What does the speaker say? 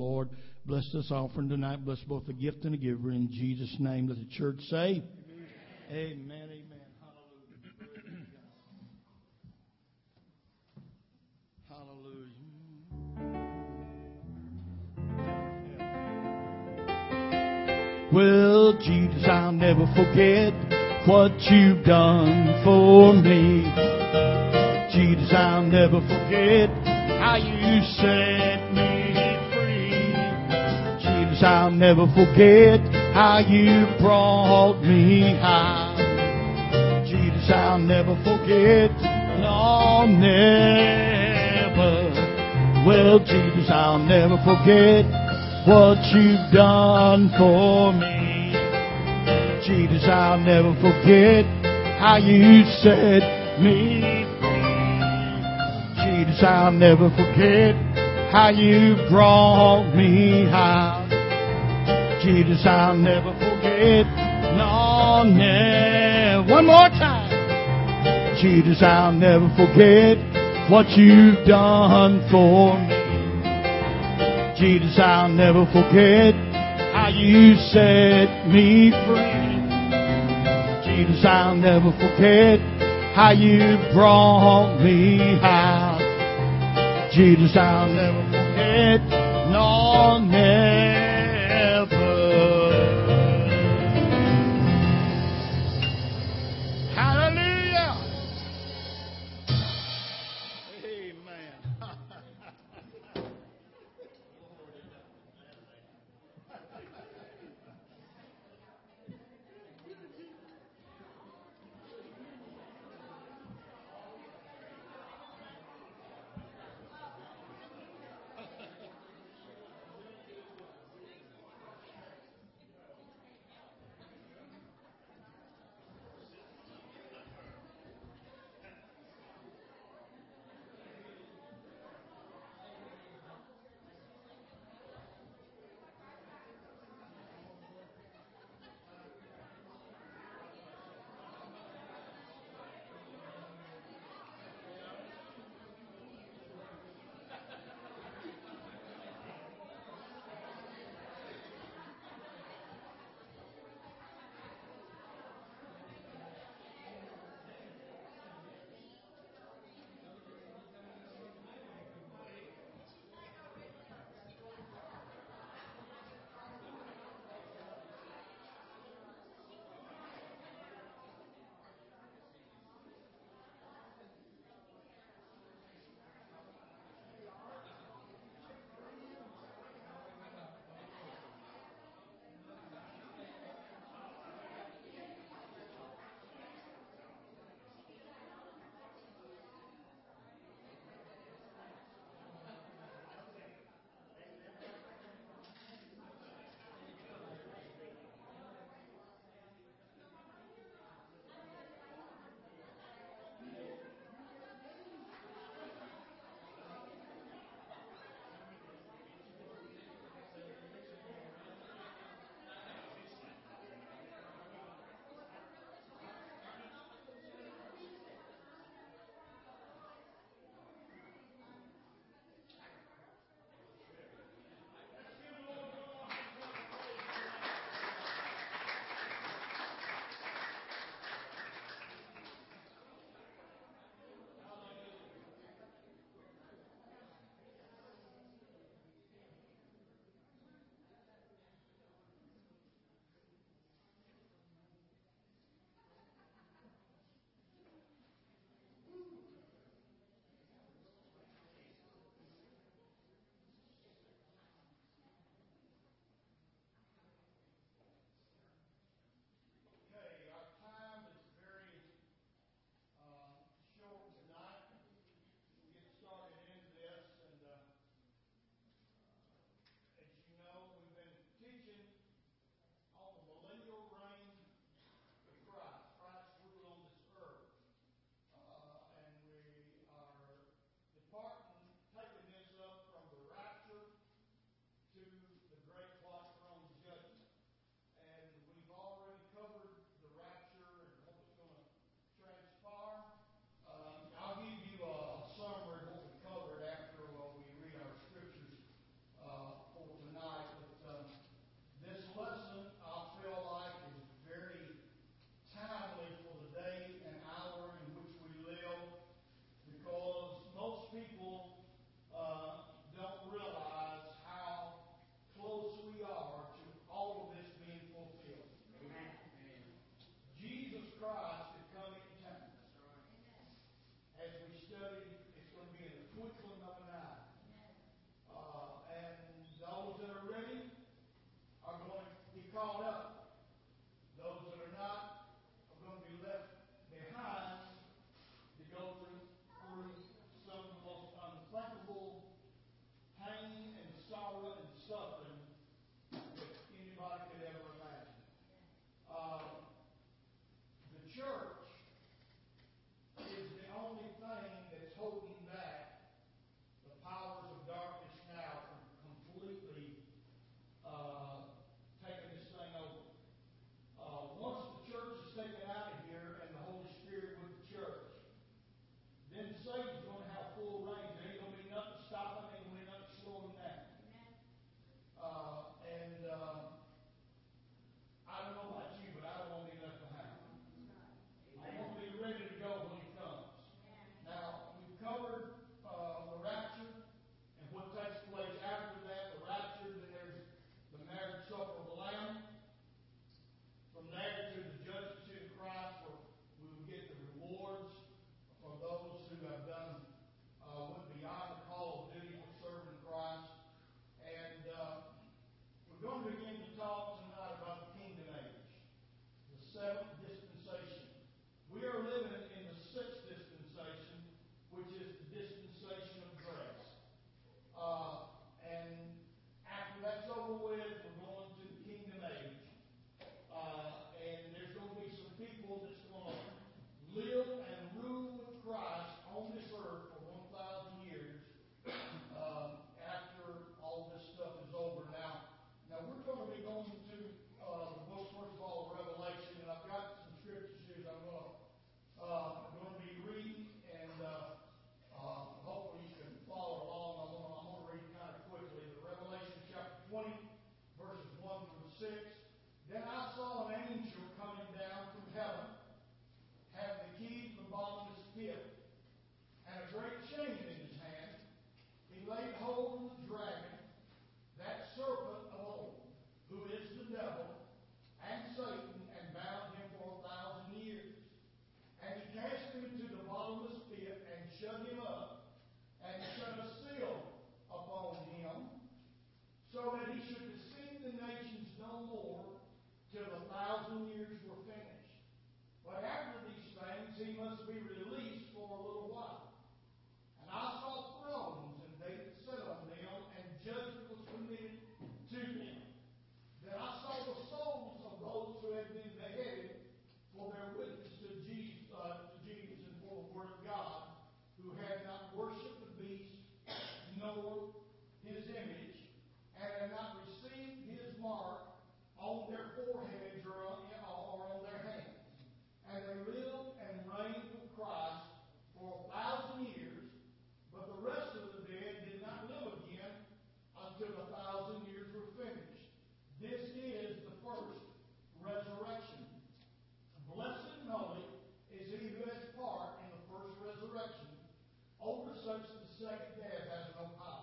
Lord. Bless this offering tonight. Bless both the gift and the giver. In Jesus' name, let the church say, Amen. Amen. Hallelujah. Hallelujah. Well, Jesus, I'll never forget what you've done for me. Jesus, I'll never forget how you set me. Jesus, I'll never forget how you brought me high. Jesus, I'll never forget, no, never. Well, Jesus, I'll never forget what you've done for me. Jesus, I'll never forget how you set me free. Jesus, I'll never forget how you brought me out. Jesus, I'll never forget. No, never. One more time. Jesus, I'll never forget what you've done for me. Jesus, I'll never forget how you set me free. Jesus, I'll never forget how you brought me out. Jesus, I'll never forget, no, never. Such the second death has no power.